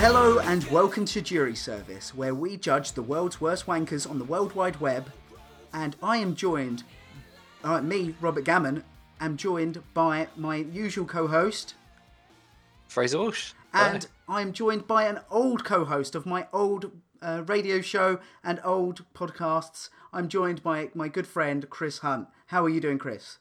Hello and welcome to Jury Service, where we judge the world's worst wankers on the World Wide Web. And I am joined, uh, me, Robert Gammon, am joined by my usual co host, Fraser Walsh. and I'm joined by an old co host of my old uh, radio show and old podcasts. I'm joined by my good friend, Chris Hunt. How are you doing, Chris?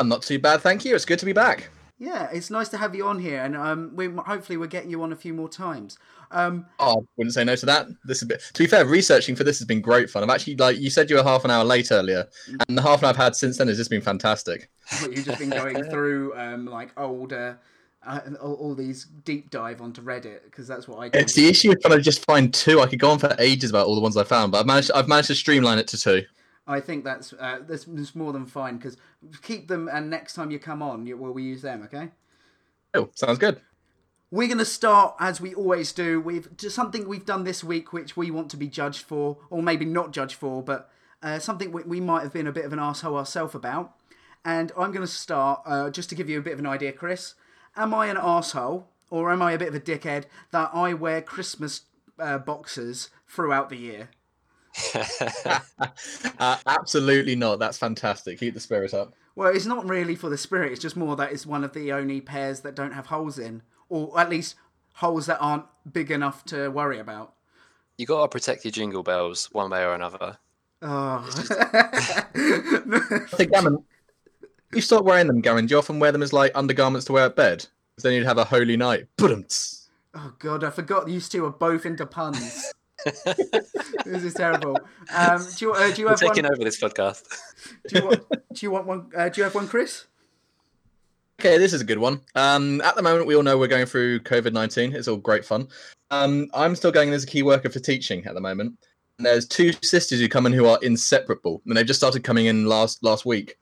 I'm not too bad, thank you. It's good to be back. Yeah, it's nice to have you on here, and um, we hopefully we'll get you on a few more times. Um, Oh, I wouldn't say no to that. This is to be fair. Researching for this has been great fun. I've actually like you said you were half an hour late earlier, and the half an hour I've had since then has just been fantastic. You've just been going through um, like older, uh, all, all these deep dive onto Reddit because that's what I do. It's the issue of trying to just find two. I could go on for ages about all the ones I found, but I've managed. I've managed to streamline it to two. I think that's uh, that's, that's more than fine because keep them, and next time you come on, you, well, we use them. Okay. Oh, sounds good. We're going to start as we always do with just something we've done this week, which we want to be judged for, or maybe not judged for, but uh, something we, we might have been a bit of an asshole ourselves about. And I'm going to start uh, just to give you a bit of an idea, Chris. Am I an asshole, or am I a bit of a dickhead that I wear Christmas uh, boxers throughout the year? Uh, absolutely not. That's fantastic. Keep the spirit up. Well, it's not really for the spirit. It's just more that it's one of the only pairs that don't have holes in, or at least holes that aren't big enough to worry about. You got to protect your jingle bells one way or another. Oh. So, Gammon, you start wearing them, Gammon. Do you often wear them as like undergarments to wear at bed? Because then you'd have a holy night. Ba-dum-ts. oh god, I forgot these two are both into puns. this is terrible. Um, do you, uh, do you We're have one? taking over this podcast. Do you want? Do you want one? Uh, do you have one, Chris? Okay, this is a good one. Um, at the moment, we all know we're going through COVID nineteen. It's all great fun. Um, I'm still going as a key worker for teaching at the moment. And there's two sisters who come in who are inseparable, and they've just started coming in last last week.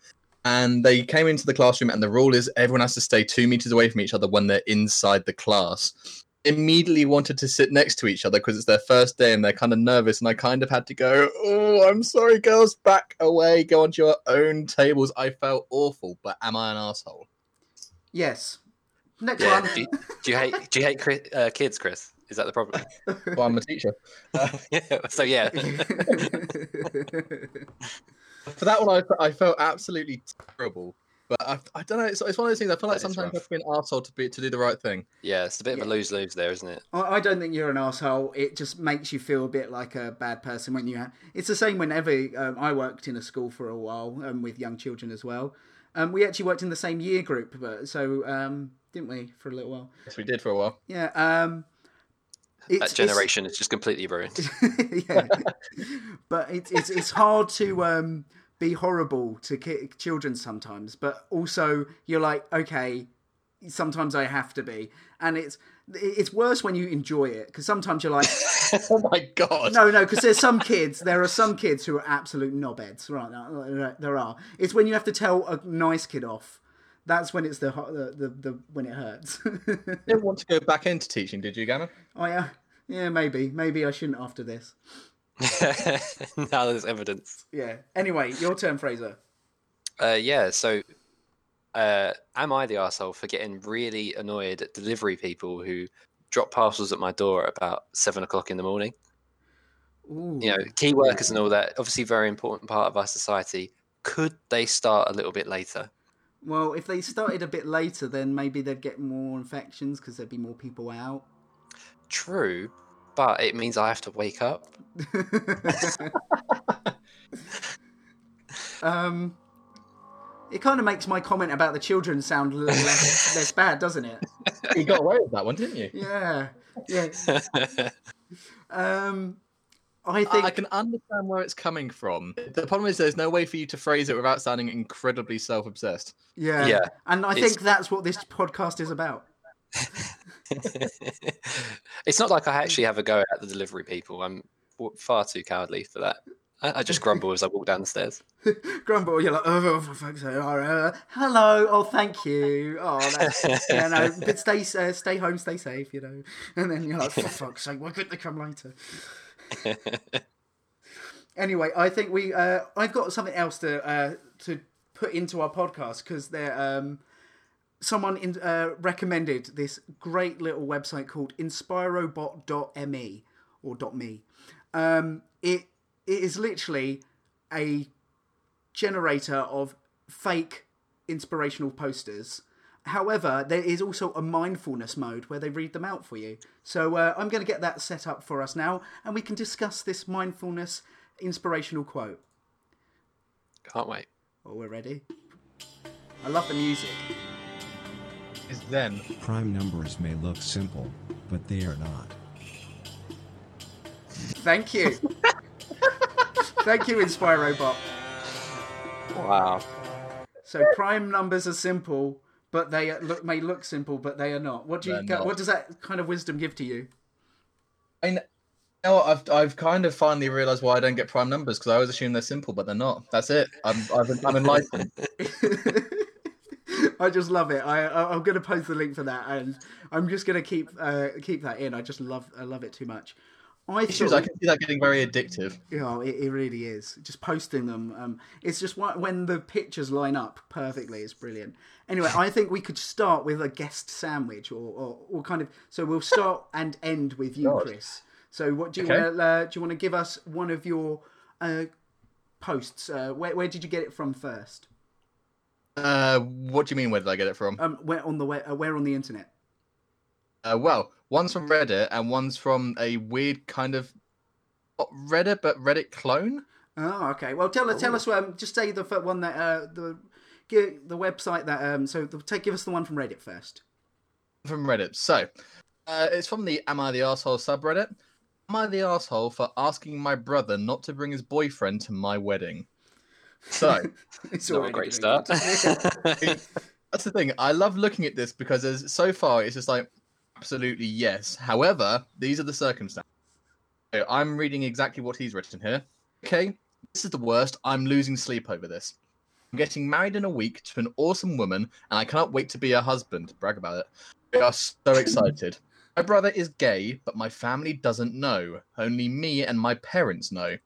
And they came into the classroom, and the rule is everyone has to stay two meters away from each other when they're inside the class. Immediately wanted to sit next to each other because it's their first day and they're kind of nervous. And I kind of had to go, Oh, I'm sorry, girls, back away, go onto your own tables. I felt awful, but am I an asshole? Yes. Next Yeah. one. Do, you, do you hate do you hate Chris, uh, kids, Chris? Is that the problem? Well, I'm a teacher. yeah. So yeah. For that one, I, I felt absolutely terrible. But I, I don't know. It's, it's one of those things. I feel like That is sometimes I've to be an arsehole to be to do the right thing. Yeah. It's a bit Yeah. of a lose lose there, isn't it? I I don't think you're an asshole. It just makes you feel a bit like a bad person when you. Ha- it's the same whenever um, I worked in a school for a while um, with young children as well. Um, we actually worked in the same year group, but so um, didn't we for a little while? Yes, we did for a while. Yeah. Um, it's, That it's- generation is just completely ruined. yeah, but it's it's it's hard to um, be horrible to ki- children sometimes, but also you're like, okay, sometimes I have to be, and it's it's worse when you enjoy it because sometimes you're like, Oh my god! no, no, because there's some kids, there are some kids who are absolute knobheads, right? There- are. It's when you have to tell a nice kid off. That's when it's the the the, the when it hurts. You didn't want to go back into teaching, did you, Gammon? oh yeah, yeah, maybe, maybe I shouldn't after this. now there's evidence. Yeah. Anyway, your turn, Fraser. Uh, yeah, so uh, am I the asshole for getting really annoyed at delivery people who drop parcels at my door at about seven o'clock in the morning? Ooh. You know, key workers and all that, obviously very important part of our society. Could they start a little bit later? Well, if they started a bit later, then maybe they'd get more infections because there'd be more people out. True, but it means I have to wake up. um, it kind of makes my comment about the children sound less, less bad, doesn't it? You got away with that one, didn't you? Yeah, yeah. Um, I I, think I can understand where it's coming from. The problem is there's no way for you to phrase it without sounding incredibly self-obsessed. yeah, Yeah, and I it's- think that's what this podcast is about. it's not like I actually have a go at the delivery people. I'm far too cowardly for that. I, I just grumble as I walk down the stairs. Grumble, you're like, oh, for fuck's sake, uh, hello, oh, thank you, oh, that's, yeah, no, but stay, uh, stay home, stay safe, you know, and then you're like, for fuck's sake, why couldn't they come later? Anyway, I think we, uh, I've got something else to uh, to put into our podcast because they're um, someone in, uh, recommended this great little website called inspirobot.me or .me. Um, it it is literally a generator of fake inspirational posters. However, there is also a mindfulness mode where they read them out for you. So uh, I'm going to get that set up for us now, and we can discuss this mindfulness inspirational quote. Can't wait. Oh, we're ready. I love the music. Is then Prime numbers may look simple, but they are not. Thank you. Thank you, InspiroBot. Wow. So prime numbers are simple, but they look may look simple, but they are not. What do you? They're go- not. What does that kind of wisdom give to you? I kn- you know what, I've I've kind of finally realised why I don't get prime numbers because I always assume they're simple, but they're not. That's it. I'm I've, I'm enlightened. I just love it. I, I I'm going to post the link for that, and I'm just going to keep uh, keep that in. I just love I love it too much. I Issues. thought, I can see that getting very addictive. you know, it, it really is. Just posting them. Um, it's just when the pictures line up perfectly. It's brilliant. Anyway, I think we could start with a guest sandwich, or, or, or kind of. So we'll start and end with you, God. Chris. So what do you Okay. want to? Uh, do you want to give us one of your uh, posts? Uh, where where did you get it from first? Uh, what do you mean? Where did I get it from? Um, where on the where, uh, where on the internet? Uh, well, one's from Reddit and one's from a weird kind of not Reddit, but Reddit clone. Oh, okay. Well, tell us, tell us. Um, just say the one that uh, the give the website that um. So the, take give us the one from Reddit first. from Reddit. So, uh, it's from the Am I the Asshole subreddit. Am I the asshole for asking my brother not to bring his boyfriend to my wedding? So, It's Not a great start. that's the thing. I love looking at this because as, so far it's just like, absolutely yes. However, these are the circumstances. So I'm reading exactly what he's written here. Okay, this is the worst. I'm losing sleep over this. I'm getting married in a week to an awesome woman, and I cannot wait to be her husband. Brag about it. We are so excited. My brother is gay, but my family doesn't know. Only me and my parents know.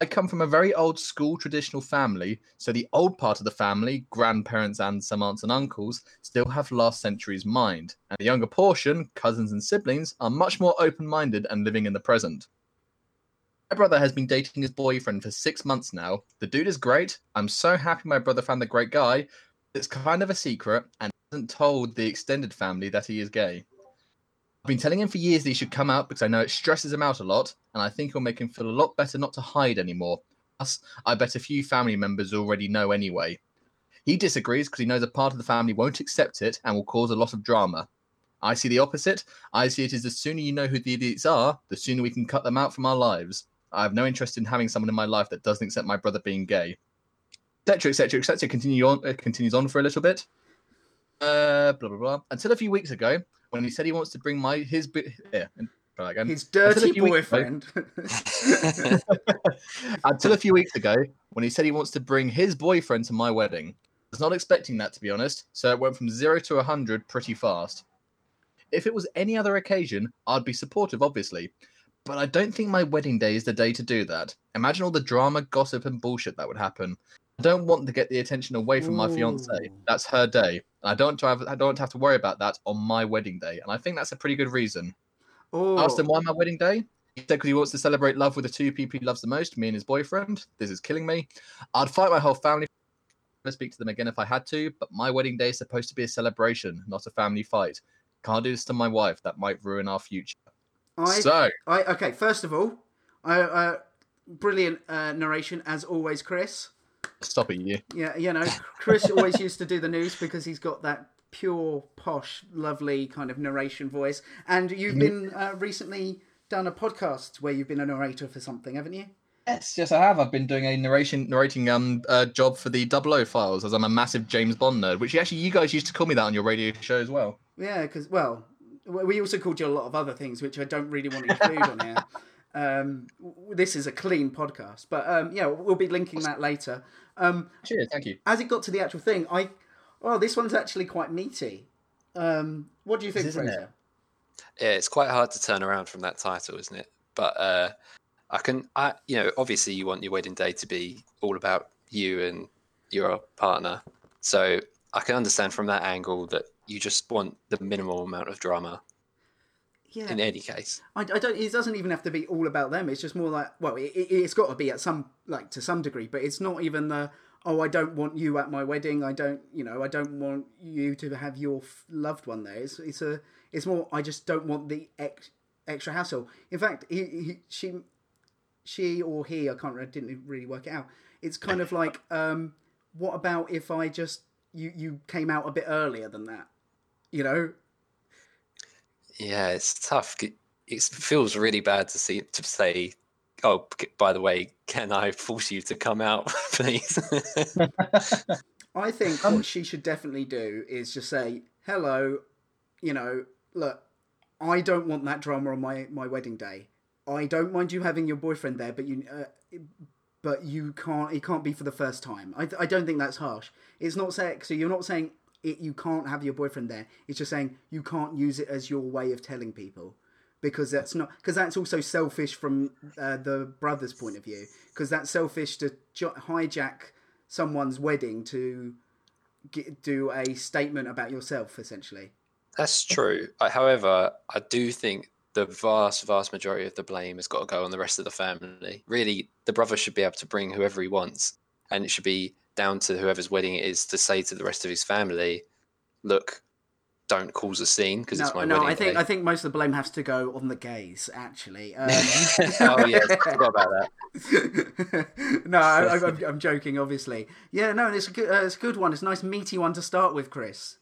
I come from a very old school traditional family, so the old part of the family, grandparents and some aunts and uncles, still have last century's mind, and the younger portion, cousins and siblings, are much more open minded and living in the present. My brother has been dating his boyfriend for six months now. The dude is great. I'm so happy my brother found the great guy. It's kind of a secret and hasn't told the extended family that he is gay. Been telling him for years that he should come out because I know it stresses him out a lot, and I think it'll make him feel a lot better not to hide anymore. Plus, I bet a few family members already know anyway. He disagrees because he knows a part of the family won't accept it and will cause a lot of drama. I see the opposite. I see it as the sooner you know who the idiots are, the sooner we can cut them out from our lives. I have no interest in having someone in my life that doesn't accept my brother being gay. Etc. Etc. Etc. Continue on. Uh, continues on for a little bit. Uh, blah blah blah. Until a few weeks ago, when he said he wants to bring my his bi- yeah, and try that again. His dirty weeks ago- boyfriend. Until a few weeks ago, when he said he wants to bring his boyfriend to my wedding. I was not expecting that, to be honest, so it went from zero to a 100 pretty fast. If it was any other occasion, I'd be supportive, obviously, but I don't think my wedding day is the day to do that. Imagine all the drama, gossip, and bullshit that would happen. I don't want to get the attention away from my fiance. Ooh. That's her day. I don't want to have I don't want to have to worry about that on my wedding day, and I think that's a pretty good reason. oh, I asked him why my wedding day. He said because he wants to celebrate love with the two people he loves the most, me and his boyfriend. This is killing me. I'd fight my whole family to speak to them again if I had to, but my wedding day is supposed to be a celebration, not a family fight. Can't do this to my wife. That might ruin our future. I, So, I, okay. First of all, I, uh, brilliant uh, narration as always, Chris. Stop it, you. Yeah, you know, Chris always used to do the news because he's got that pure, posh, lovely kind of narration voice. And you've been uh, recently done a podcast where you've been a narrator for something, haven't you? Yes, yes, I have. I've been doing a narration narrating um uh, job for the Double O files, as I'm a massive James Bond nerd. Which actually, you guys used to call me that on your radio show as well. Yeah, because well, we also called you a lot of other things, which I don't really want to include on here. Um, this is a clean podcast, but um, yeah, we'll be linking that later. Um, Cheers, thank you. as it got to the actual thing, I oh, this one's actually quite meaty. Um, what do you think, Isn't it? Fraser? Yeah, it's quite hard to turn around from that title, isn't it? But uh, I can, I you know, obviously you want your wedding day to be all about you and your partner. So I can understand from that angle that you just want the minimal amount of drama Yeah, in any case. I, I don't. It doesn't even have to be all about them. It's just more like, well, it, it's got to be at some like to some degree, but it's not even the. Oh, I don't want you at my wedding. I don't, you know, I don't want you to have your f- loved one there. It's it's a. It's more. I just don't want the ex, extra hassle. In fact, he, he she, she or he, I can't. I didn't really work it out. It's kind of like, um, what about if I just you you came out a bit earlier than that, you know? Yeah, it's tough. It it feels really bad to see to say, "Oh, by the way, can I force you to come out, please?" I think what she should definitely do is just say, "Hello, you know, look, I don't want that drama on my my wedding day. I don't mind you having your boyfriend there, but you, uh, but you can't. It can't be for the first time. I I don't think that's harsh. It's not saying so. You're not saying it. You can't have your boyfriend there. It's just saying you can't use it as your way of telling people." Because that's not because that's also selfish from uh, the brother's point of view. Because that's selfish to jo- hijack someone's wedding to get, do a statement about yourself, essentially. That's true. However, I do think the vast, vast majority of the blame has got to go on the rest of the family. Really, the brother should be able to bring whoever he wants, and it should be down to whoever's wedding it is to say to the rest of his family, "Look, don't cause a scene because it's no, my no, wedding I think day." I think most of the blame has to go on the gays, actually. Um, oh yeah, I forgot about that. no, I, I, I'm, I'm joking, obviously. Yeah, no, it's a good, uh, it's a good one. It's a nice meaty one to start with, Chris.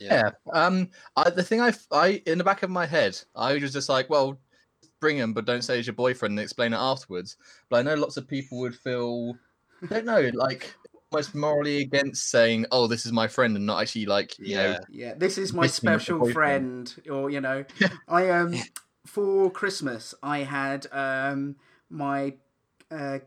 Yeah. Um. I, the thing I, I in the back of my head, I was just like, well, bring him, but don't say he's your boyfriend and explain it afterwards. But I know lots of people would feel, I don't know, like almost morally against saying, "Oh, this is my friend," and not actually like, you know, Yeah. Yeah, this is my special friend, or you know, I um for Christmas I had um my uh,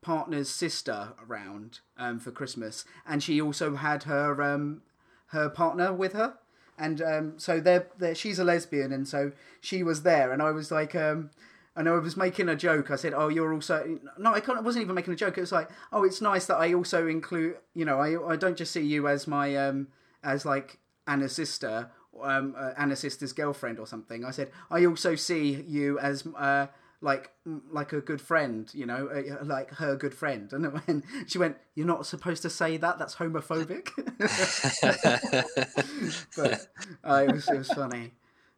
partner's sister around um for Christmas, and she also had her um her partner with her, and um so they're, they're she's a lesbian, and so she was there, and I was like um. And I was making a joke. I said, "Oh, you're also no." I wasn't even making a joke. It was like, "Oh, it's nice that I also include. You know, I I don't just see you as my um as like Anna's sister, um, uh, Anna's sister's girlfriend or something. I said I also see you as uh, like like a good friend, you know, uh, like her good friend. And when she went, "You're not supposed to say that. That's homophobic." but uh, it was it was funny.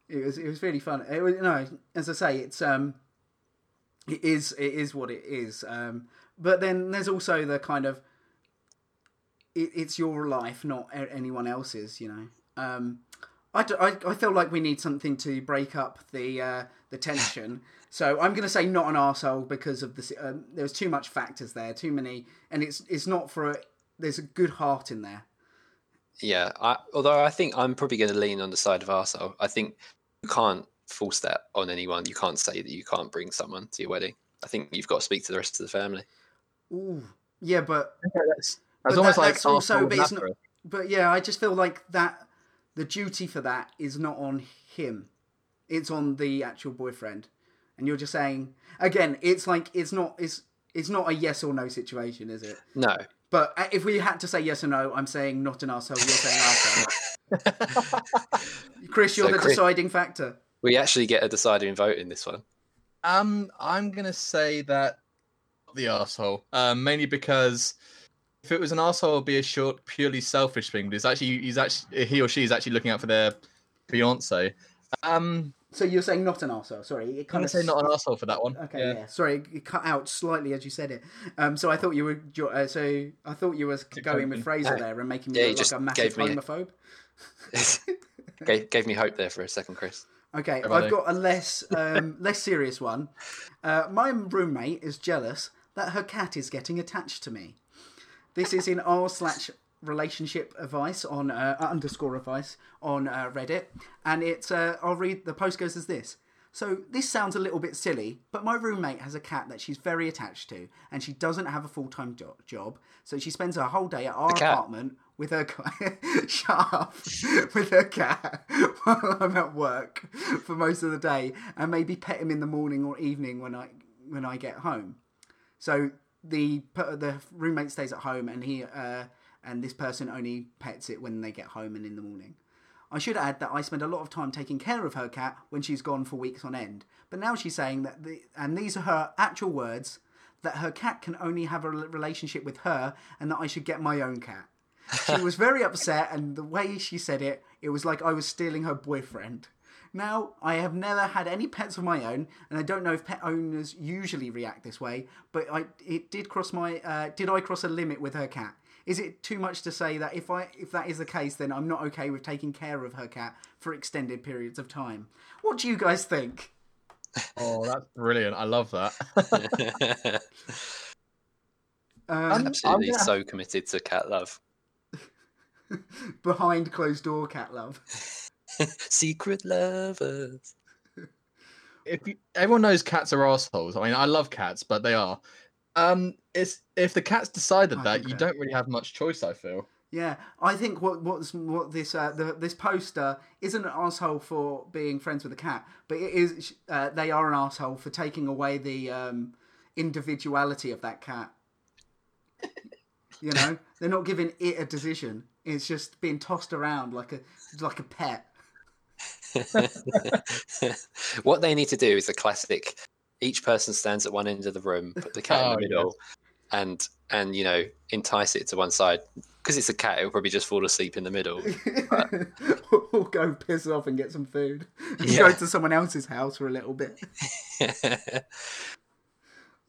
It was it was really fun. It was, no, as I say, it's um, it is it is what it is. Um, but then there's also the kind of it, it's your life, not anyone else's. You know. Um, I, d- I, I feel like we need something to break up the uh, the tension. So I'm going to say not an arsehole because of this. Um, there's too much factors there, too many, and it's it's not for a. There's a good heart in there. Yeah, I, although I think I'm probably going to lean on the side of arsehole. I think you can't force that on anyone. You can't say that you can't bring someone to your wedding. I think you've got to speak to the rest of the family. Ooh, yeah, but that's, But almost that- like that's also- but it's not- but yeah, I just feel like that the duty for that is not on him. It's on the actual boyfriend. And you're just saying again, it's like it's not it's it's not a yes or no situation, is it? No, But uh, if we had to say yes or no, I'm saying not an arsehole, you're saying arsehole. Chris, you're So the Chris- deciding factor. We actually get a deciding vote in this one. Um, I'm gonna say that the asshole. Um, mainly because if it was an asshole, it'd be a short, purely selfish thing. But it's actually he's actually he or she is actually looking out for their fiance. Um, So you're saying not an asshole? Sorry, it I'm kind of say not an asshole for that one. Okay, yeah. yeah. Sorry, it cut out slightly as you said it. Um, so I thought you were uh, so I thought you were going with coping. Fraser No. there and making me Yeah, look just like a massive gave me a- homophobe. gave, gave me hope there for a second, Chris. Okay. I've got a less um, less serious one. Uh, my roommate is jealous that her cat is getting attached to me. This is in r slash relationship advice on uh, underscore advice on uh, Reddit, and it's uh, I'll read the post goes as this. So this sounds a little bit silly, but my roommate has a cat that she's very attached to, and she doesn't have a full time jo- job, so she spends her whole day at our apartment with her shut up with her cat while I'm at work for most of the day, and maybe pet him in the morning or evening when I when I get home. So the the roommate stays at home, and he uh, and this person only pets it when they get home and in the morning. I should add that I spend a lot of time taking care of her cat when she's gone for weeks on end. But now she's saying that, the, and these are her actual words, that her cat can only have a relationship with her and that I should get my own cat. She was very upset, and the way she said it, it was like I was stealing her boyfriend. Now, I have never had any pets of my own, and I don't know if pet owners usually react this way, but I, it did cross my, uh, did I cross a limit with her cat? Is it too much to say that if I if that is the case, then I'm not okay with taking care of her cat for extended periods of time? What do you guys think? Oh, that's brilliant. I love that. Um, I'm Absolutely gonna- so committed to cat love. behind closed door cat love. Secret lovers. if you, everyone knows cats are assholes. I mean, I love cats, but they are. Um, it's if the cats decided I that, you don't really have much choice. I feel. Yeah, I think what what's what this uh, the, this poster isn't an asshole for being friends with a cat, but it is uh, they are an asshole for taking away the um, individuality of that cat. You know, they're not giving it a decision. It's just being tossed around like a like a pet. what they need to do is a classic. Each person stands at one end of the room, put the cat Oh, in the oh, middle, and and you know entice it to one side. Because it's a cat, it'll probably just fall asleep in the middle. or go piss off and get some food. And Yeah. Go to someone else's house for a little bit.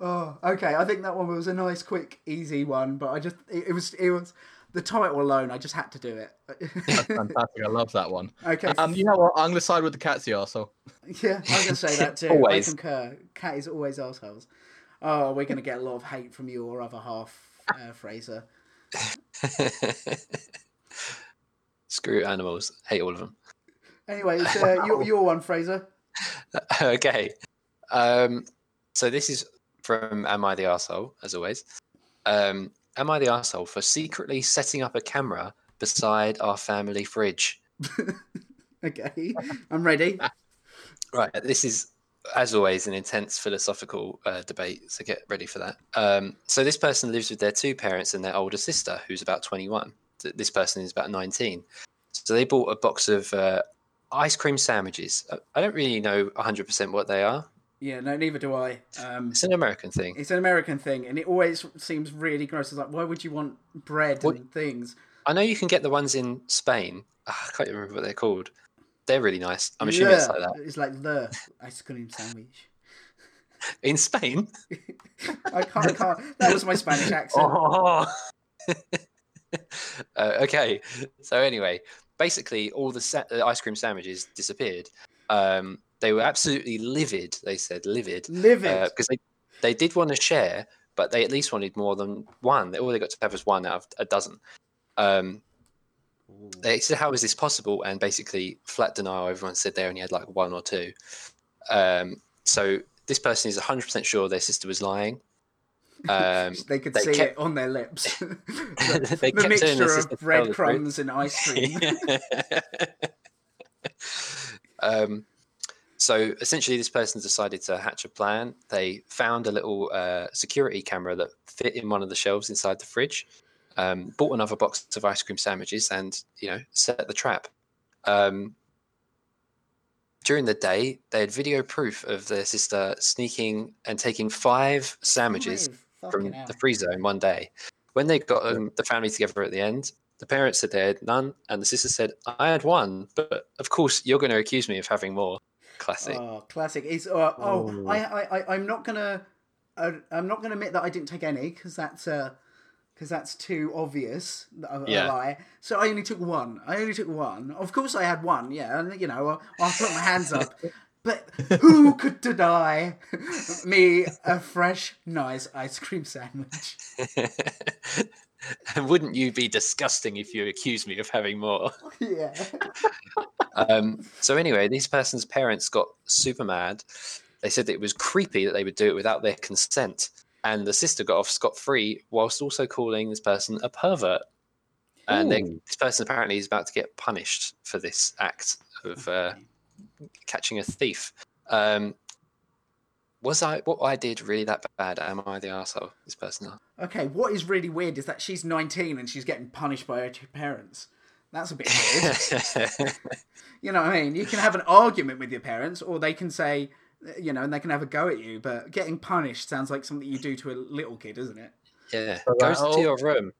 Oh, okay. I think that one was a nice, quick, easy one, but I just it, it was it was the title alone. I just had to do it. That's fantastic. I love that one. okay. Um, you know what? I'm gonna side with the cats, you arsehole. yeah, I was gonna say that too. Always. I concur. Cat is always assholes. Oh, we're gonna get a lot of hate from your other half, uh, Fraser. Screw animals. Hate all of them. Anyway, it's, uh, your your one, Fraser. okay. Um, so this is from Am I the Arsehole, as always. Um, am I the asshole for secretly setting up a camera beside our family fridge? Okay, I'm ready. Right. This is, as always, an intense philosophical uh, debate. So get ready for that. Um, so this person lives with their two parents and their older sister, who's about 21. This person is about 19. So they bought a box of uh, ice cream sandwiches. I don't really know 100% what they are. Yeah, no, neither do I. Um, It's an American thing. it's an American thing, and it always seems really gross. It's like, why would you want bread What- and things? I know you can get the ones in Spain. Ah, I can't remember what they're called. They're really nice. I'm assuming it's like that. It's like the ice cream sandwich. In Spain? I can't, I can't. That was my Spanish accent. Oh. uh, okay. So anyway, basically, all the sa- uh, ice cream sandwiches disappeared. Um, they were absolutely livid. They said livid Livid. because they they did want to share, but they at least wanted more than one. All they got to have was one out of a dozen. Um, they said, "How is this possible?" And basically, flat denial. Everyone said they only had like one or two. Um, so this person is 100 percent sure their sister was lying. Um, they could they see kept- it on their lips. They the the kept mixture of the the breadcrumbs and ice cream. um, so essentially, this person decided to hatch a plan. They found a little uh, security camera that fit in one of the shelves inside the fridge. Um, bought another box of ice cream sandwiches, and you know, set the trap. Um, during the day, they had video proof of their sister sneaking and taking five sandwiches Five. from hell. the freezer in one day. When they got um, the family together at the end, the parents said they had none, and the sister said, "I had one, but of course you're going to accuse me of having more." Classic. Oh, classic. It's uh, oh, Oh. I, I, I, I'm not gonna, uh, I'm not gonna admit that I didn't take any because that's uh, because that's too obvious that a, a Yeah. lie. So I only took one. I only took one. Of course, I had one. Yeah, and you know, I'll, I'll put my hands up. But who could deny me a fresh, nice ice cream sandwich? and wouldn't you be disgusting if you accused me of having more? yeah. um, so anyway, these person's parents got super mad. They said that it was creepy that they would do it without their consent, and the sister got off scot free whilst also calling this person a pervert. And they, Ooh. this person apparently is about to get punished for this act of uh, catching a thief. Um, Was I what I did really that bad? Am I the asshole? This person. asked. Okay, what is really weird is that she's 19 and she's getting punished by her two parents. That's a bit weird. you know what I mean? You can have an argument with your parents, or they can say, you know, and they can have a go at you. But getting punished sounds like something you do to a little kid, isn't it? yeah. So Go uh, to your room.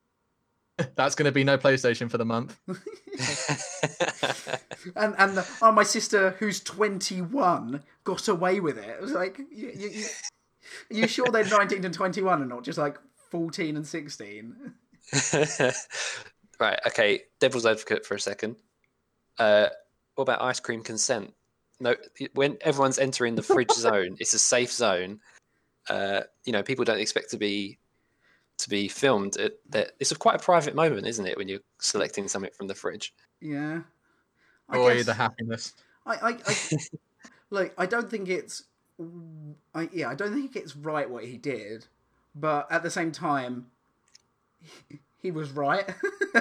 That's going to be no PlayStation for the month. And and the, oh, my sister who's 21 got away with it. It was like, you, you, you, are you sure they're 19 and 21 and not just like 14 and 16? right. Okay. Devil's advocate for a second. Uh, what about ice cream consent? No, when everyone's entering the fridge zone, it's a safe zone. Uh, you know, people don't expect to be to be filmed. It, that it's a quite a private moment, isn't it, when you're selecting something from the fridge? Yeah. I Boy, guess- the happiness. I, I, I look. I don't think it's. I, yeah, I don't think it's right what he did, but at the same time, he, he was right.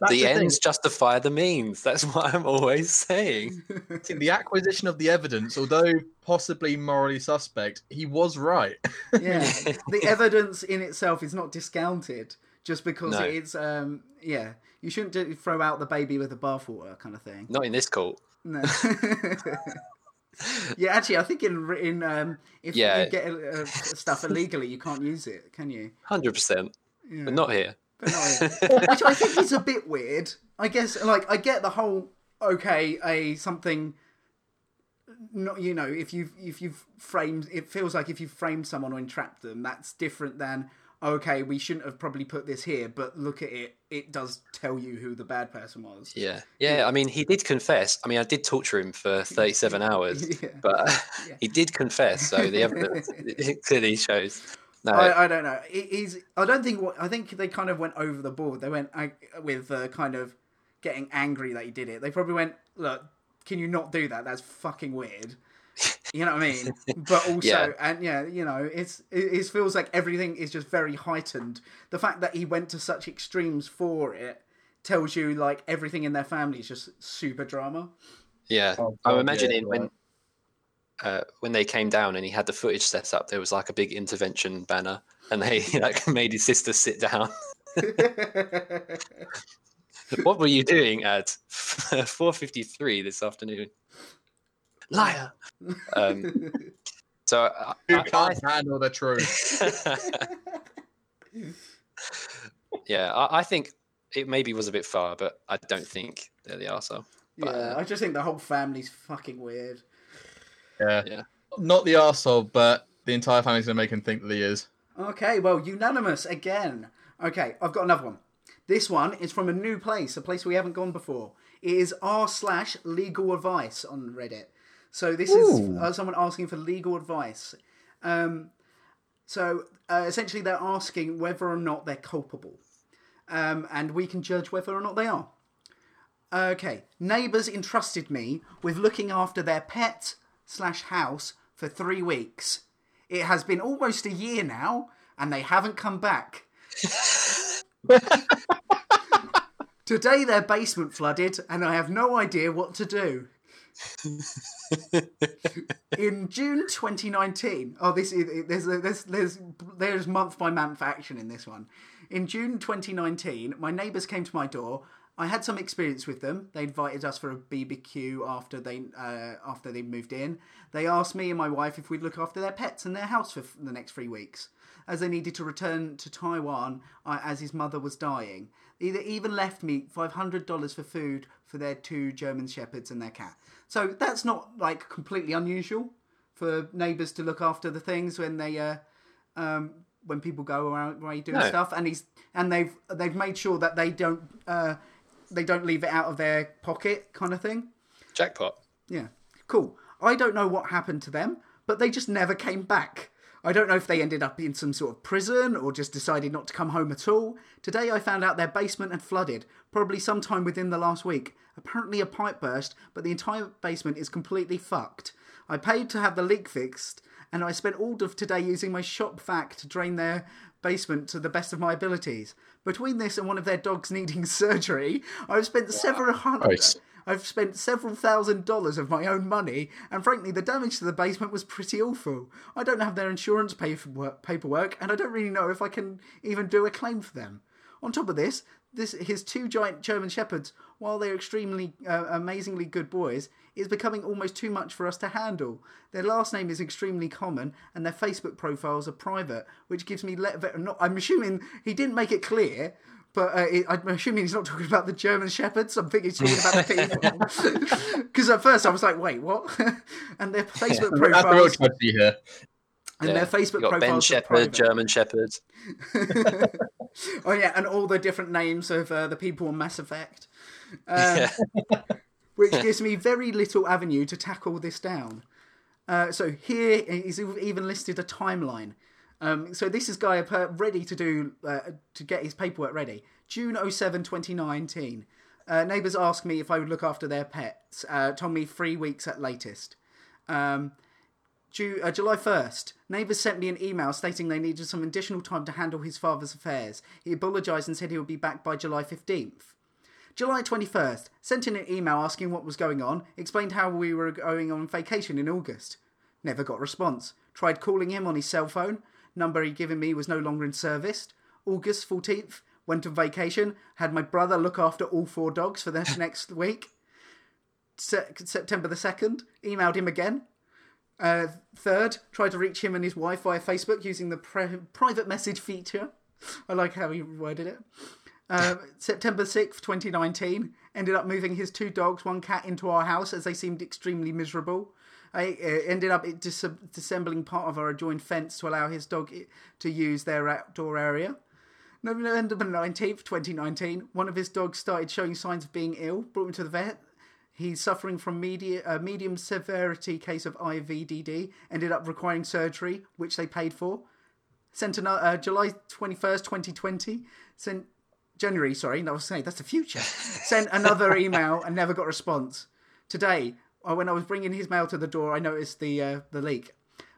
That's the thing. ends justify the means. That's what I'm always saying. See, the acquisition of the evidence, although possibly morally suspect, he was right. yeah, the evidence in itself is not discounted just because No. it's. Um, yeah, you shouldn't do, throw out the baby with the bathwater kind of thing. Not in this court. No. yeah, actually, I think in in um, if Yeah. you get uh, stuff illegally, you can't use it, can you? Hundred percent, Yeah. but not here. But not Which I think is a bit weird. I guess, like, I get the whole okay, a something. Not you know, if you've if you've framed, it feels like if you've framed someone or entrapped them, that's different than okay, we shouldn't have probably put this here, but look at it, it does tell you who the bad person was. Yeah, yeah. I mean, he did confess. I mean, I did torture him for 37 hours, Yeah. but Yeah. he did confess. So the evidence clearly shows. No, I, I don't know. He- He's. I don't think. What I think they kind of went over the board. They went uh, with uh, kind of getting angry that he did it. They probably went, "Look, can you not do that? That's fucking weird." You know what I mean? But also, Yeah. and yeah, you know, it's it, it feels like everything is just very heightened. The fact that he went to such extremes for it tells you like everything in their family is just super drama. yeah. Oh, I'm imagining yeah, when uh, when they came down and he had the footage set up, there was like a big intervention banner, and they like made his sister sit down. what were you doing at 4:53 this afternoon? Liar. Um, so I, Who can't handle the truth? yeah, I, I think it maybe was a bit far, but I don't think they're the arsehole. But, yeah, uh, I just think the whole family's fucking weird. Yeah. Yeah. Not the arsehole, but the entire family's going to make him think that he is. Okay, well, unanimous again. Okay, I've got another one. This one is from a new place, a place we haven't gone before. It is r slash legal advice on Reddit. So this is Ooh. uh, someone asking for legal advice. Um, so uh, essentially, they're asking whether or not they're culpable, um, and we can judge whether or not they are. Okay, neighbours entrusted me with looking after their pet slash house for three weeks. It has been almost a year now, and they haven't come back. Today their basement flooded, and I have no idea what to do. in June 2019, oh, this is there's there's there's there's month by month action in this one. In June 2019, my neighbours came to my door. I had some experience with them. They invited us for a BBQ after they uh, after they moved in. They asked me and my wife if we'd look after their pets and their house for f- the next three weeks, as they needed to return to Taiwan uh, as his mother was dying. They even left me five hundred dollars for food for their two German shepherds and their cat. So that's not like completely unusual for neighbours to look after the things when they uh, um, when people go around away doing No. stuff, and he's and they've they've made sure that they don't uh, they don't leave it out of their pocket, kind of thing. Jackpot. Yeah, cool. I don't know what happened to them, but they just never came back. I don't know if they ended up in some sort of prison or just decided not to come home at all. Today I found out their basement had flooded, probably sometime within the last week. Apparently a pipe burst, but the entire basement is completely fucked. I paid to have the leak fixed, and I spent all of today using my shop vac to drain their basement to the best of my abilities. Between this and one of their dogs needing surgery, I've spent several hundred. Christ. I've spent several thousand dollars of my own money, and frankly, the damage to the basement was pretty awful. I don't have their insurance paperwork, paperwork and I don't really know if I can even do a claim for them. On top of this, this his two giant German shepherds, while they're extremely uh, amazingly good boys, is becoming almost too much for us to handle. Their last name is extremely common, and their Facebook profiles are private, which gives me. Le- not, I'm assuming he didn't make it clear. But uh, it, I'm assuming he's not talking about the German shepherds. I'm thinking he's talking about the people. Because at first I was like, "Wait, what?" and their Facebook That's the real profiles tragedy here. And Yeah. their Facebook You got Ben Shepherd. German Shepherd. oh yeah, and all the different names of uh, the people on Mass Effect, um, Yeah. which gives me very little avenue to tackle this down. Uh, so here he's even listed a timeline. Um, so this is guy ready to do uh, to get his paperwork ready. June 07, 2019. Uh, neighbours asked me if I would look after their pets. Uh, told me three weeks at latest. Um, Uh, July 1st, neighbours sent me an email stating they needed some additional time to handle his father's affairs. He apologised and said he would be back by July 15th. July 21st, sent in an email asking what was going on, explained how we were going on vacation in August. Never got response. Tried calling him on his cell phone. Number he'd given me was no longer in service. August 14th, went on vacation, had my brother look after all four dogs for the next week. Se- September the 2nd, emailed him again. Uh, third, tried to reach him and his wife via Facebook using the pri- private message feature. I like how he worded it. Uh, September 6th, 2019, ended up moving his two dogs, one cat, into our house as they seemed extremely miserable. I uh, ended up dis- part of our adjoined fence to allow his dog to use their outdoor area. November 19th, 2019, one of his dogs started showing signs of being ill, brought him to the vet. He's suffering from media, a medium severity case of IVDD, ended up requiring surgery, which they paid for. Sent another, uh, July 21st, 2020, sent January, sorry, no, I was saying that's the future. Sent another email and never got a response. Today, uh, when I was bringing his mail to the door, I noticed the uh, the leak.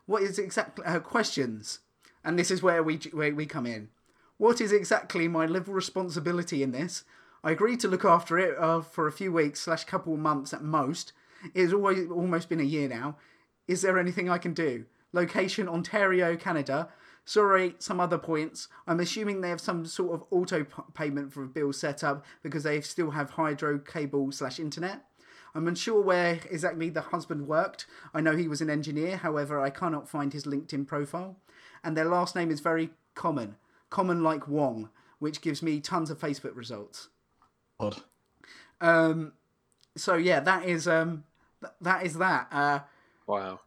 What is exactly uh, questions? And this is where we where we come in. What is exactly my level responsibility in this? I agreed to look after it uh, for a few weeks slash couple of months at most. It's always almost been a year now. Is there anything I can do? Location Ontario, Canada. Sorry, some other points. I'm assuming they have some sort of auto p- payment for a bill set up because they still have hydro cable slash internet. I'm unsure where exactly the husband worked. I know he was an engineer, however, I cannot find his LinkedIn profile. And their last name is very common, common like Wong, which gives me tons of Facebook results. God. Um, so yeah, that is um, th- that is that. Uh, Wow.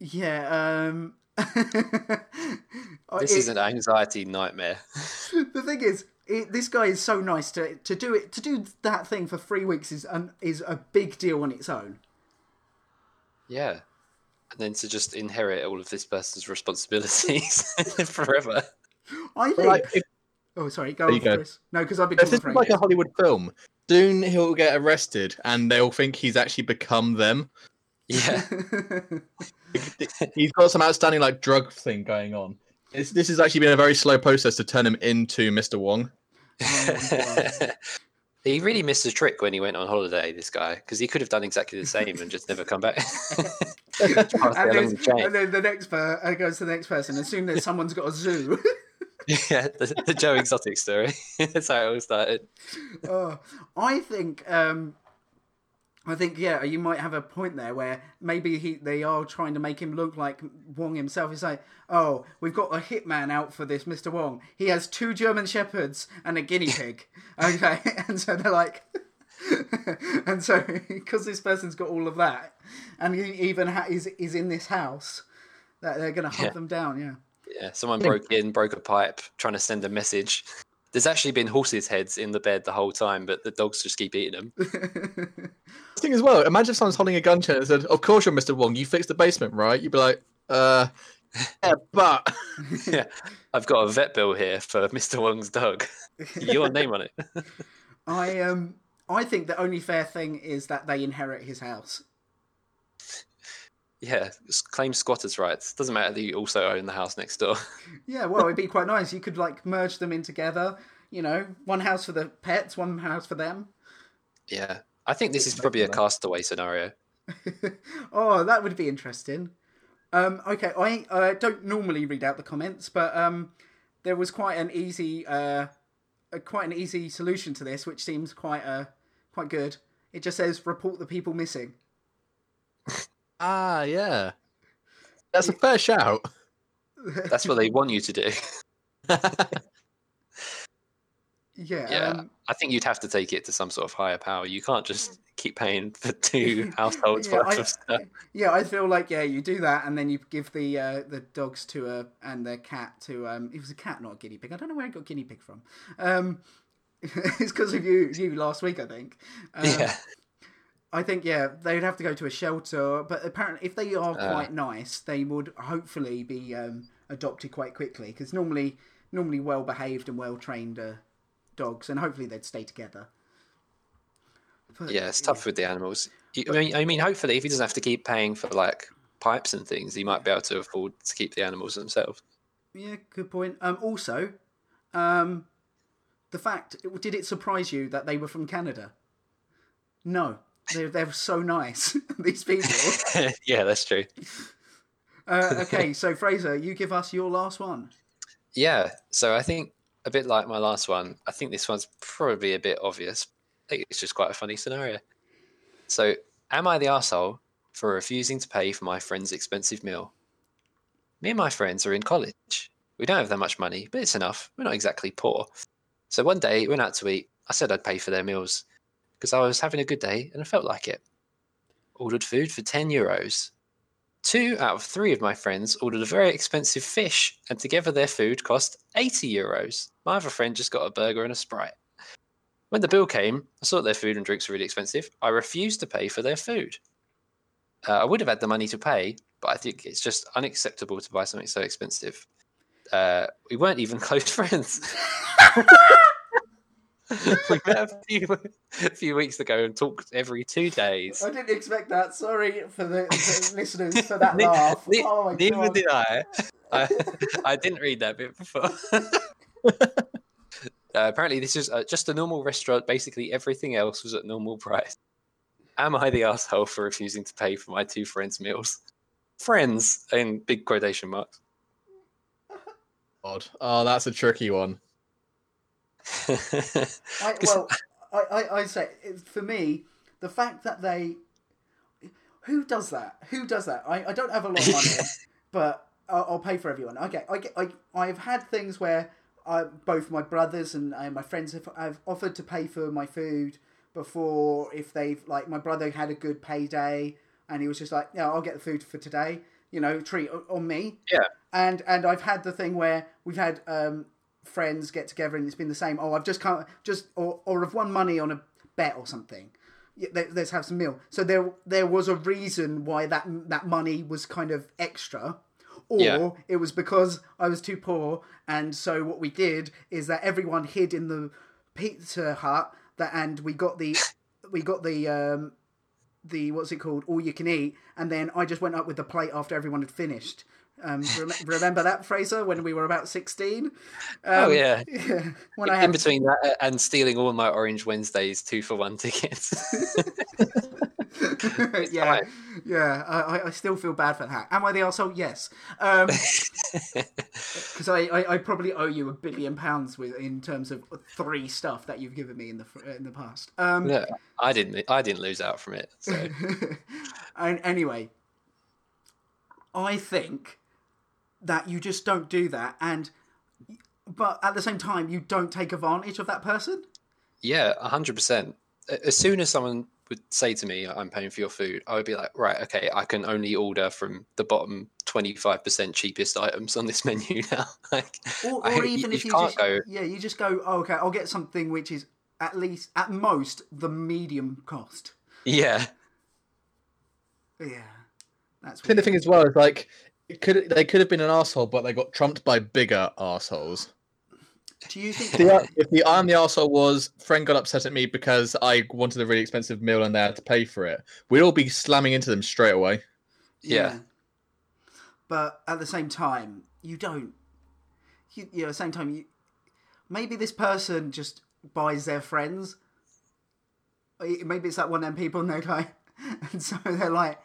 yeah. Um, This it- is an anxiety nightmare. the thing is, it, this guy is so nice to to do it to do that thing for three weeks is an, is a big deal on its own. Yeah. And then to just inherit all of this person's responsibilities forever. I think. Like, if, oh, sorry. Go There on, go. Chris. No, because I've been this is like a. Hollywood film, soon he'll get arrested and they'll think he's actually become them. Yeah. He's got some outstanding like drug thing going on. It's, this has actually been a very slow process to turn him into Mr. Wong. he really missed a trick when he went on holiday, this guy, because he could have done exactly the same and just never come back. And, then, the and then the next per- uh, goes to the next person. And assume that someone's got a zoo. yeah, the, the Joe Exotic story. That's how it all started. oh, I think. Um, I think yeah, you might have a point there where maybe he they are trying to make him look like Wong himself. It's like, oh, we've got a hitman out for this Mr. Wong. He has two German shepherds and a guinea pig. Okay, and so they're like, and so because this person's got all of that, and he even ha- is is in this house, that they're gonna hunt Yeah. them down. Yeah. Yeah, someone broke in, broke a pipe, trying to send a message. There's actually been horses' heads in the bed the whole time, but the dogs just keep eating them. thing as well, imagine if someone's holding a gun to it and said, Of course you're Mr. Wong, you fixed the basement, right? You'd be like, uh yeah, but yeah, I've got a vet bill here for Mr. Wong's dog. Your name on it. I um I think the only fair thing is that they inherit his house. Yeah, claim squatters' rights. Doesn't matter that you also own the house next door. Yeah, well, it'd be quite nice. You could like merge them in together. You know, one house for the pets, one house for them. Yeah, I think this is probably a castaway scenario. oh, that would be interesting. Um, okay, I uh, don't normally read out the comments, but um, there was quite an easy, uh, a, quite an easy solution to this, which seems quite uh, quite good. It just says report the people missing. Ah, yeah. That's a fair shout. That's what they want you to do. Yeah, Yeah. um, I think you'd have to take it to some sort of higher power. You can't just keep paying for two households Yeah, worth I- of stuff. yeah. I feel like yeah, you do that, and then you give the uh, the dogs to a and the cat to um. It was a cat, not a guinea pig. I don't know where I got guinea pig from. Um, it's because of you you last week, I think. Um, yeah. I think yeah, they'd have to go to a shelter, but apparently, if they are Uh. quite nice, they would hopefully be um, adopted quite quickly because normally, normally well behaved and well trained uh, dogs, and hopefully they'd stay together. But, Yeah, it's tough with the animals. You, I mean, I mean, hopefully, if he doesn't have to keep paying for like pipes and things, he might be able to afford to keep the animals themselves. Yeah, good point. Um, also, um, the fact did it surprise you that they were from Canada? No, they're they're so nice. These people. yeah, that's true. Uh, okay, so Fraser, you give us your last one. Yeah, so I think a bit like my last one, I think this one's probably a bit obvious. I think it's just quite a funny scenario. So, am I the asshole for refusing to pay for my friend's expensive meal? Me and my friends are in college. We don't have that much money, but it's enough. We're not exactly poor. So one day, we went out to eat. I said I'd pay for their meals because I was having a good day and I felt like it. Ordered food for 10 euros. Two out of three of my friends ordered a very expensive fish, and together their food cost 80 euros. My other friend just got a burger and a Sprite. When the bill came, I saw that their food and drinks were really expensive. I refused to pay for their food. Uh, I would have had the money to pay, but I think it's just unacceptable to buy something so expensive. Uh, we weren't even close friends. we met a few, a few weeks ago and talked every two days. I didn't expect that. Sorry for the, the listeners for that laugh. ne- oh my Neither god! did I. I. I didn't read that bit before. Uh, apparently, this is uh, just a normal restaurant. Basically, everything else was at normal price. Am I the asshole for refusing to pay for my two friends' meals? Friends in big quotation marks. Odd. Oh, that's a tricky one. I, well, I, I, I say for me, the fact that they, who does that? Who does that? I, I don't have a lot of money, but I'll, I'll pay for everyone. Okay, I get, I, I've had things where I, both my brothers and uh, my friends have, have offered to pay for my food before if they've like my brother had a good payday and he was just like, yeah, I'll get the food for today. You know, treat on me. Yeah. And and I've had the thing where we've had um, friends get together and it's been the same. Oh, I've just come, just or or have won money on a bet or something. Let- let's have some meal. So there there was a reason why that that money was kind of extra, or Yeah. it was because I was too poor, and so what we did is that everyone hid in the Pizza Hut that, and we got the we got the um, the what's it called all you can eat, and then I just went up with the plate after everyone had finished. Um, rem- remember that Fraser when we were about sixteen? oh Um, yeah. yeah. When I In between that uh, and stealing all my Orange Wednesdays two for one tickets. yeah, yeah. I, I- still feel bad for that. Am I the asshole? Yes. Um, because I, I, I probably owe you a billion pounds with in terms of three stuff that you've given me in the in the past. Um, no, I didn't. I didn't lose out from it. So and anyway, I think that you just don't do that, and but at the same time, you don't take advantage of that person. Yeah, hundred percent. As soon as someone would say to me, "I'm paying for your food," I would be like, "Right, okay, I can only order from the bottom twenty-five percent cheapest items on this menu now." like, Or, I- even you if you can't just go- yeah, you just go, oh, okay, I'll get something which is at least at most the medium cost. yeah, Yeah, that's I think the thing as well is like it could they could have been an asshole, but they got trumped by bigger assholes. Do you think? The, if the I'm the asshole was friend got upset at me because I wanted a really expensive meal and they had to pay for it, we'd all be slamming into them straight away. Yeah. But at the same time, you don't. You, you know, at the same time, you maybe this person just buys their friends. maybe it's that one of them people and they're like, and so they're like,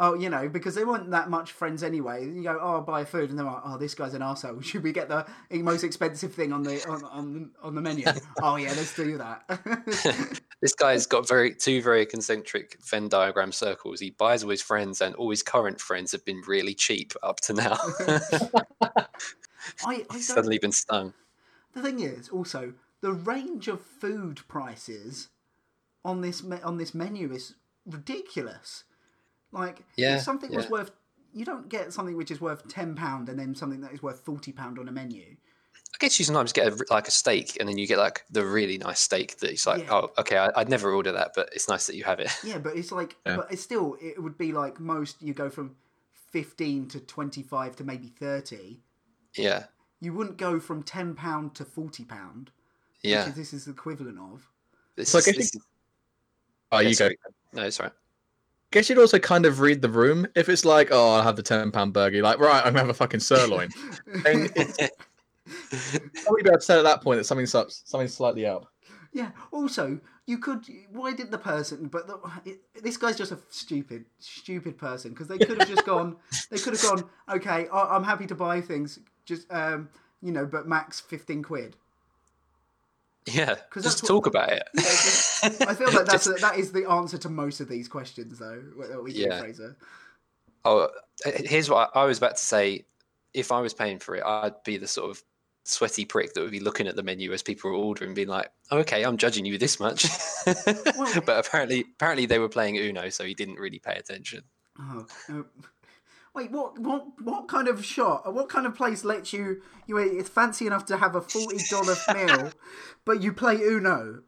oh, you know, because they weren't that much friends anyway. You go, oh, I'll buy food, and they're like, oh, this guy's an arsehole. Should we get the most expensive thing on the on on, on the menu? oh yeah, let's do that. This guy's got very two very concentric Venn diagram circles. He buys all his friends, and all his current friends have been really cheap up to now. I, I Suddenly been stung. the thing is also the range of food prices on this me- on this menu is ridiculous. Like, Yeah, if something was worth, you don't get something which is worth ten pound and then something that is worth forty pound on a menu. I guess you sometimes get a, like a steak, and then you get like the really nice steak that it's like, Yeah. oh, okay, I, I'd never order that, but it's nice that you have it. Yeah, but it's like, Yeah. but it's still, it would be like most you go from fifteen to twenty five to maybe thirty. yeah, You wouldn't go from ten pound to forty pound. yeah. which is, this is the equivalent of. This So I is- guess this is- Oh, you go. sorry. No, it's all right. Guess you'd also kind of read the room. If it's like, oh, I'll have the ten pound burger. You're like, right, I'm gonna have a fucking sirloin. and it's probably better said at that point that something's up, something's slightly up. Yeah. Also, you could. Why did the person? But the, it, this guy's just a stupid, stupid person because they could have just gone. They could have gone. Okay, I, I'm happy to buy things. Just um, you know, but max fifteen quid. Yeah, just what- talk about it. Yeah, just- I feel like that's Just- that is the answer to most of these questions, though. We do, Yeah. Fraser. Oh, here's what I I was about to say. If I was paying for it, I'd be the sort of sweaty prick that would be looking at the menu as people were ordering, being like, oh, "Okay, I'm judging you this much." Well- but apparently, apparently they were playing Uno, so he didn't really pay attention. Oh, uh, wait, what, what, what kind of shot? What kind of place lets you? You know, it's fancy enough to have a forty dollar meal, but you play Uno.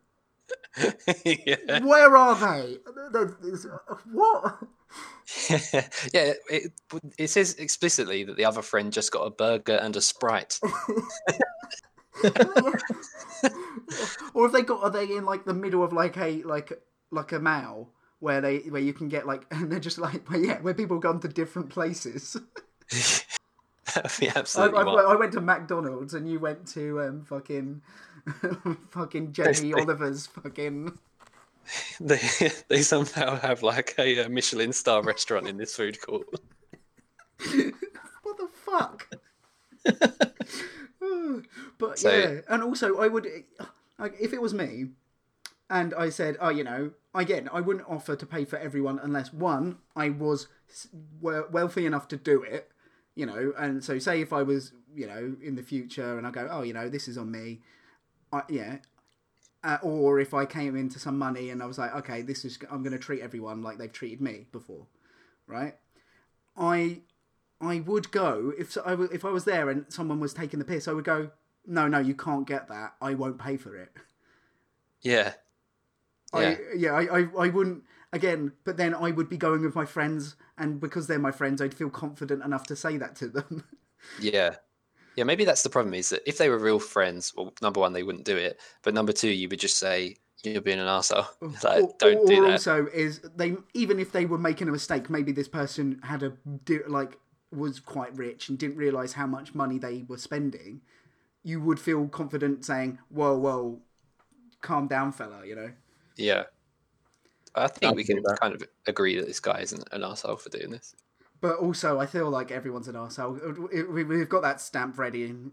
yeah, Where are they? What? yeah. It, it says explicitly that the other friend just got a burger and a sprite. or if they got are they in like the middle of like a like like a mall where they where you can get like and they're just like well, yeah where people gone to different places. That'd be I, absolutely I. I went to McDonald's and you went to um fucking fucking Jamie Oliver's fucking. They they somehow have like a, uh Michelin star restaurant in this food court. what the fuck? but So- yeah, and also I would, like, if it was me, and I said, oh, you know, again, I wouldn't offer to pay for everyone unless one, I was wealthy enough to do it, you know, and so say if I was, you know, in the future, and I go, oh, you know, this is on me, I, yeah. Uh, or if I came into some money and I was like, okay, this is I'm going to treat everyone like they've treated me before, right? I I would go if I w- if I was there and someone was taking the piss. I would go, no, no, you can't get that. I won't pay for it. Yeah, yeah, I yeah, I, I I wouldn't again. But then I would be going with my friends, and because they're my friends, I'd feel confident enough to say that to them. yeah, yeah. Maybe that's the problem is that if they were real friends, well, number one, they wouldn't do it, but number two, you would just say you're being an arsehole. like, or, don't or, do or that. also is they even if they were making a mistake, maybe this person had a like was quite rich and didn't realize how much money they were spending. You would feel confident saying, "Whoa, whoa, calm down, fella," you know. Yeah. I think I we can can do that. kind of agree that this guy isn't an arsehole for doing this. But also, I feel like everyone's an arsehole. We- we- We've got that stamp ready. And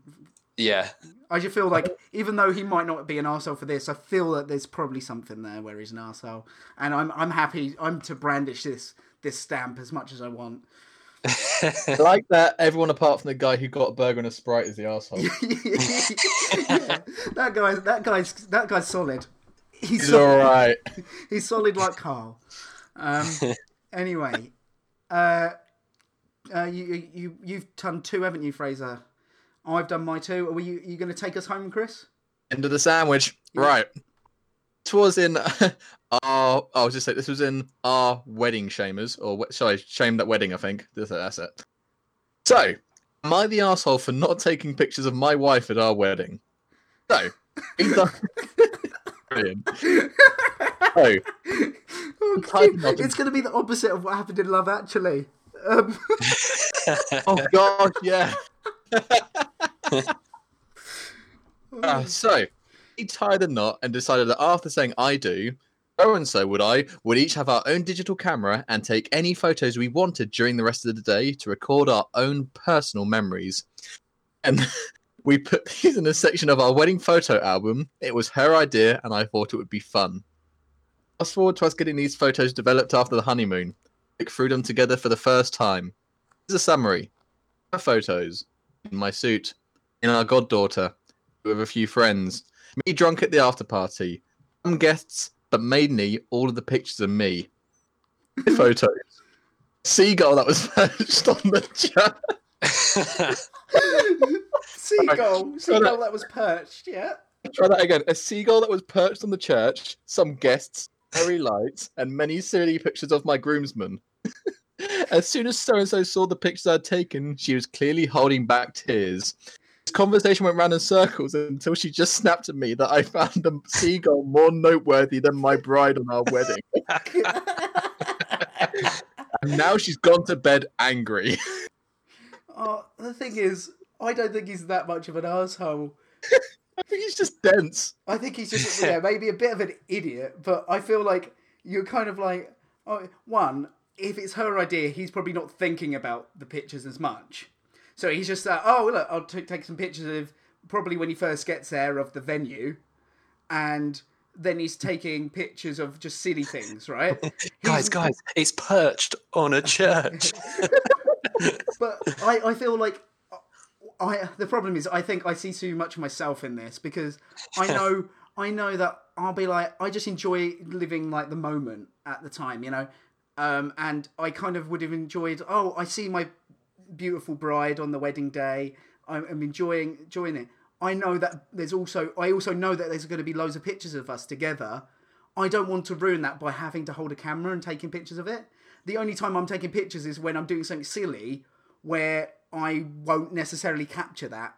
Yeah, I just feel like, even though he might not be an arsehole for this, I feel that there's probably something there where he's an arsehole. And I'm, I'm happy, I'm to brandish this, this stamp as much as I want. I like that everyone apart from the guy who got a burger and a sprite is the asshole. yeah, that guy's, that guy's, that guy's solid. He's, He's solid. all right. He's solid like Carl. Um, anyway, uh, uh, you, you, you've done two, haven't you, Fraser? I've done my two. Are you, you going to take us home, Chris? End of the sandwich. Yeah. Right. This was in our. I was just say this was in our wedding shamers, or sorry, shamed at wedding. I think that's it. So, am I the asshole for not taking pictures of my wife at our wedding? So, done. Brilliant. So, Oh, Tied it's going to be the opposite of what happened in Love Actually. Um, oh gosh, yeah. Uh, so he tied a knot and decided that after saying "I do," so and so would I would each have our own digital camera and take any photos we wanted during the rest of the day to record our own personal memories. And we put these in a section of our wedding photo album. It was her idea, and I thought it would be fun. Fast forward to us getting these photos developed after the honeymoon. Look through them together for the first time. Here's a summary. Her photos. In my suit. In our goddaughter. With a few friends. Me drunk at the after party. Some guests, but mainly all of the pictures of me. photos. Seagull that was perched on the chair. Seagull, seagull that was perched. Yeah. Try that again. A seagull that was perched on the church, some guests, very lights, and many silly pictures of my groomsmen. as soon as so and so saw the pictures I'd taken, she was clearly holding back tears. This conversation went round in circles until she just snapped at me that I found the seagull more noteworthy than my bride on our wedding. and now she's gone to bed angry. Oh, the thing is, I don't think he's that much of an asshole. I think he's just dense. I think he's just yeah, maybe a bit of an idiot, but I feel like you're kind of like oh, one. If it's her idea, he's probably not thinking about the pictures as much. So he's just like, oh look, I'll t- take some pictures of probably when he first gets there of the venue, and then he's taking pictures of just silly things, right? guys, guys, it's perched on a church. But I, I feel like I the problem is I think I see too much of myself in this because I know I know that I'll be like I just enjoy living like the moment at the time, you know. Um, and I kind of would have enjoyed. Oh, I see my beautiful bride on the wedding day. I'm, I'm enjoying enjoying it. I know that there's also I also know that there's going to be loads of pictures of us together. I don't want to ruin that by having to hold a camera and taking pictures of it. The only time I'm taking pictures is when I'm doing something silly where I won't necessarily capture that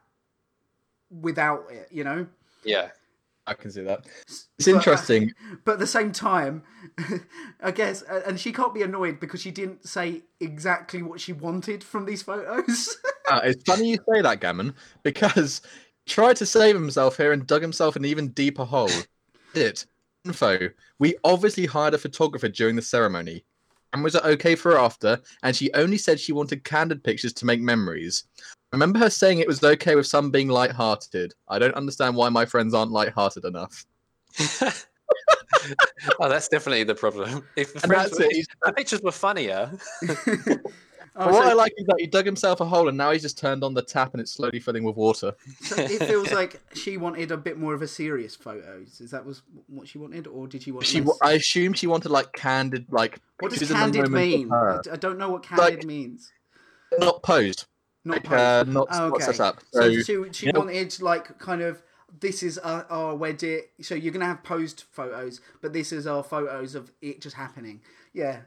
without it, you know? Yeah. I can see that. It's But- uh, interesting. But at the same time, I guess, and she can't be annoyed because she didn't say exactly what she wanted from these photos. Uh, it's funny you say that, Gammon, because he tried to save himself here and dug himself an even deeper hole. Did info? We obviously hired a photographer during the ceremony. And was it okay for after? And she only said she wanted candid pictures to make memories. I remember her saying it was okay with some being light-hearted. I don't understand why my friends aren't light-hearted enough. oh, that's definitely the problem. If the, friends were- the pictures were funnier. Oh, But what so- I like is that he dug himself a hole and now he's just turned on the tap and it's slowly filling with water. so it feels like she wanted a bit more of a serious photos. Is that was what she wanted, or did she want? She, less- I assume she wanted like candid, like what does pictures in the candid mean? her. I d- I don't know what candid Like- means. not posed. Not like, posed. uh, not, Oh, not okay. set up. So, So, she, she you know- wanted like kind of this is our, our wedding. So you're gonna have posed photos, but this is our photos of it just happening. Yeah,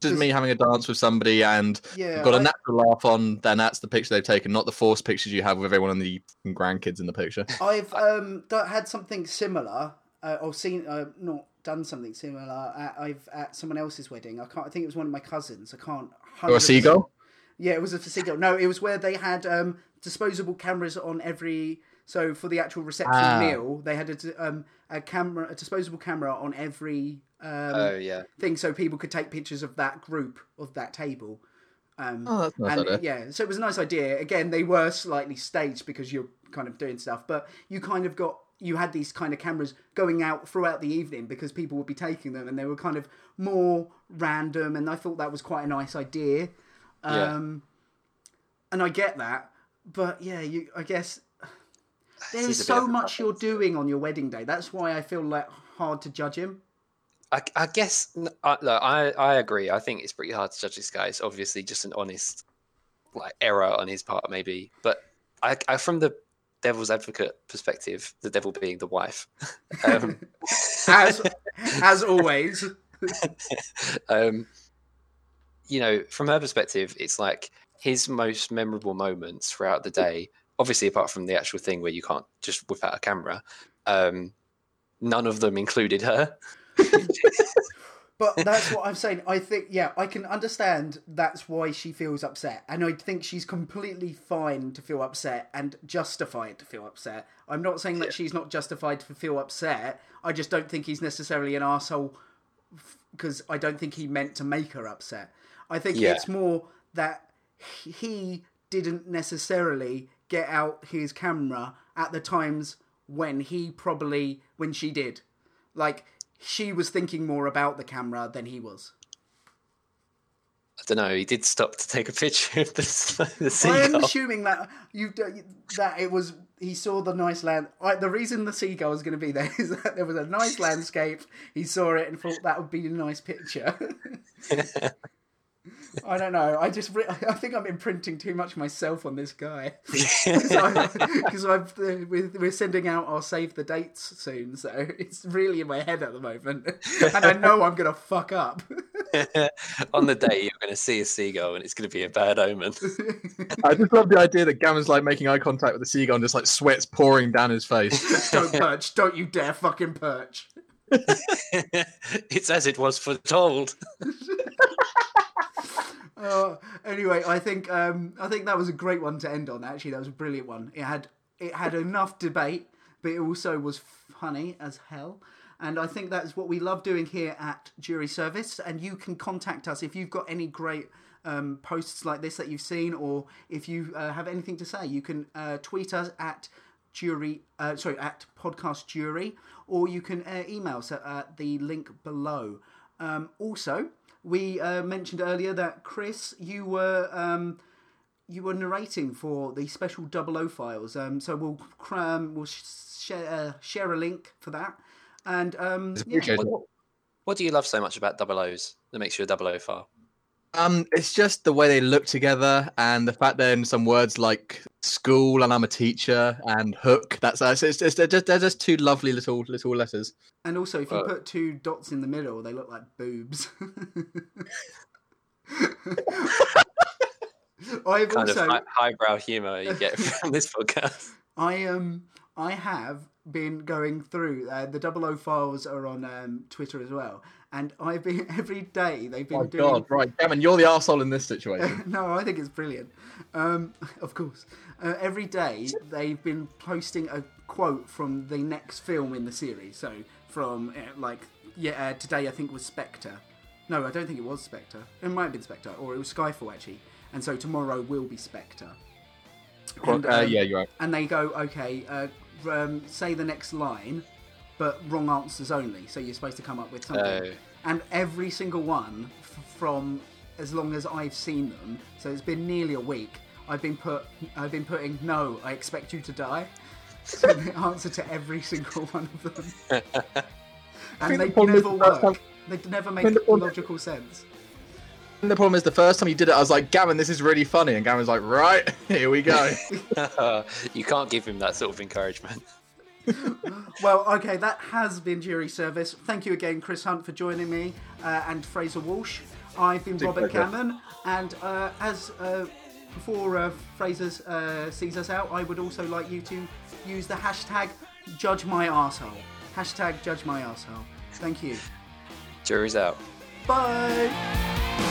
just me having a dance with somebody and yeah. got a natural laugh on, then that's the picture they've taken, not the forced pictures you have with everyone and the grandkids in the picture. I've um had something similar, uh, or seen, uh, not done something similar. At, I've at someone else's wedding. I can't. I think it was one of my cousins. I can't. Or a seagull? Yeah, it was a seagull. No, it was where they had um disposable cameras on every. So for the actual reception Ah. meal, they had a, um, a camera, a disposable camera on every um, Oh yeah. thing, so people could take pictures of that group of that table. Um, Oh, that's nice and idea. yeah, so it was a nice idea. Again, they were slightly staged because you're kind of doing stuff, but you kind of got you had these kind of cameras going out throughout the evening because people would be taking them, and they were kind of more random. And I thought that was quite a nice idea. Yeah. Um, and I get that, but yeah, you I guess there's is a bit so much you're doing on your wedding day. That's why I feel like hard to judge him. I, I guess I, look, I I agree. I think it's pretty hard to judge this guy. It's obviously just an honest like error on his part, maybe. But I, I from the devil's advocate perspective, the devil being the wife. um, as as always. um, you know, from her perspective, it's like his most memorable moments throughout the day. Obviously, apart from the actual thing where you can't just whip out a camera, um, none of them included her. But that's what I'm saying. I think, yeah, I can understand that's why she feels upset. And I think she's completely fine to feel upset and justified to feel upset. I'm not saying that she's not justified to feel upset. I just don't think he's necessarily an asshole because I don't think he meant to make her upset. I think Yeah. it's more that he didn't necessarily get out his camera at the times when he probably when she did. Like she was thinking more about the camera than he was. I don't know. He did stop to take a picture of the, the I am assuming that you that it was he saw the nice land. I, the reason the seagull was going to be there is that there was a nice landscape. He saw it and thought that would be a nice picture. I don't know. I just re- I think I'm imprinting too much myself on this guy because I've uh, we're, we're sending out our save the dates soon, so it's really in my head at the moment, and I know I'm gonna fuck up. On the day you're going to see a seagull, and it's going to be a bad omen. I just love the idea that Gavin's like making eye contact with the seagull and just like sweat's pouring down his face. don't perch! Don't you dare fucking perch! it's as it was foretold. Uh, anyway, I think um, I think that was a great one to end on. Actually, that was a brilliant one. It had it had enough debate, but it also was funny as hell. And I think that's what we love doing here at Jury Service. And you can contact us if you've got any great um, posts like this that you've seen, or if you uh, have anything to say, you can uh, tweet us at jury uh, sorry at podcast jury or you can uh, email us at, at the link below um, also we uh, mentioned earlier that chris you were um, you were narrating for the special double o files um, so we'll cr- um, we'll sh- share uh, share a link for that and um, yeah. What, what do you love so much about double O's that makes you a double O file? Um, it's just the way they look together and the fact that in some words like school and I'm a teacher and hook. That's uh, it's, it's, it's- they're just they're just two lovely little little letters. and also if you Uh, put two dots in the middle they look like boobs I've Kind also of high, highbrow humour you get from this podcast. I um I have been going through uh, the double O files are on um, Twitter as well, and I've been every day they've been Oh doing. God, right, Gavin, you're the arsehole in this situation. no, I think it's brilliant. Um, of course, uh, every day they've been posting a quote from the next film in the series. So from uh, like yeah, uh, today I think was Spectre. No, I don't think it was Spectre. It might have been Spectre, or it was Skyfall actually. And so tomorrow will be Spectre. And, uh, um, yeah, you're right. and they go, okay, uh, um, say the next line, but wrong answers only. So you're supposed to come up with something. Oh. And every single one f- from as long as I've seen them, so it's been nearly a week. I've been put, I've been putting no. I expect you to die. So the answer to every single one of them, and they problem is never work. time- They never make the problem- logical sense. And the problem is the first time you did it, I was like, Gavin, this is really funny, and Gavin's like, right, here we go. you can't give him that sort of encouragement. Well, okay, that has been jury service. Thank you again, Chris Hunt, for joining me, uh, and Fraser Walsh. I've been Big Robert pleasure. Cameron, and uh, as uh, before uh, Fraser uh, sees us out, I would also like you to use the hashtag Judge My Arsehole. Hashtag Judge My Arsehole. Thank you. Jury's out. Bye.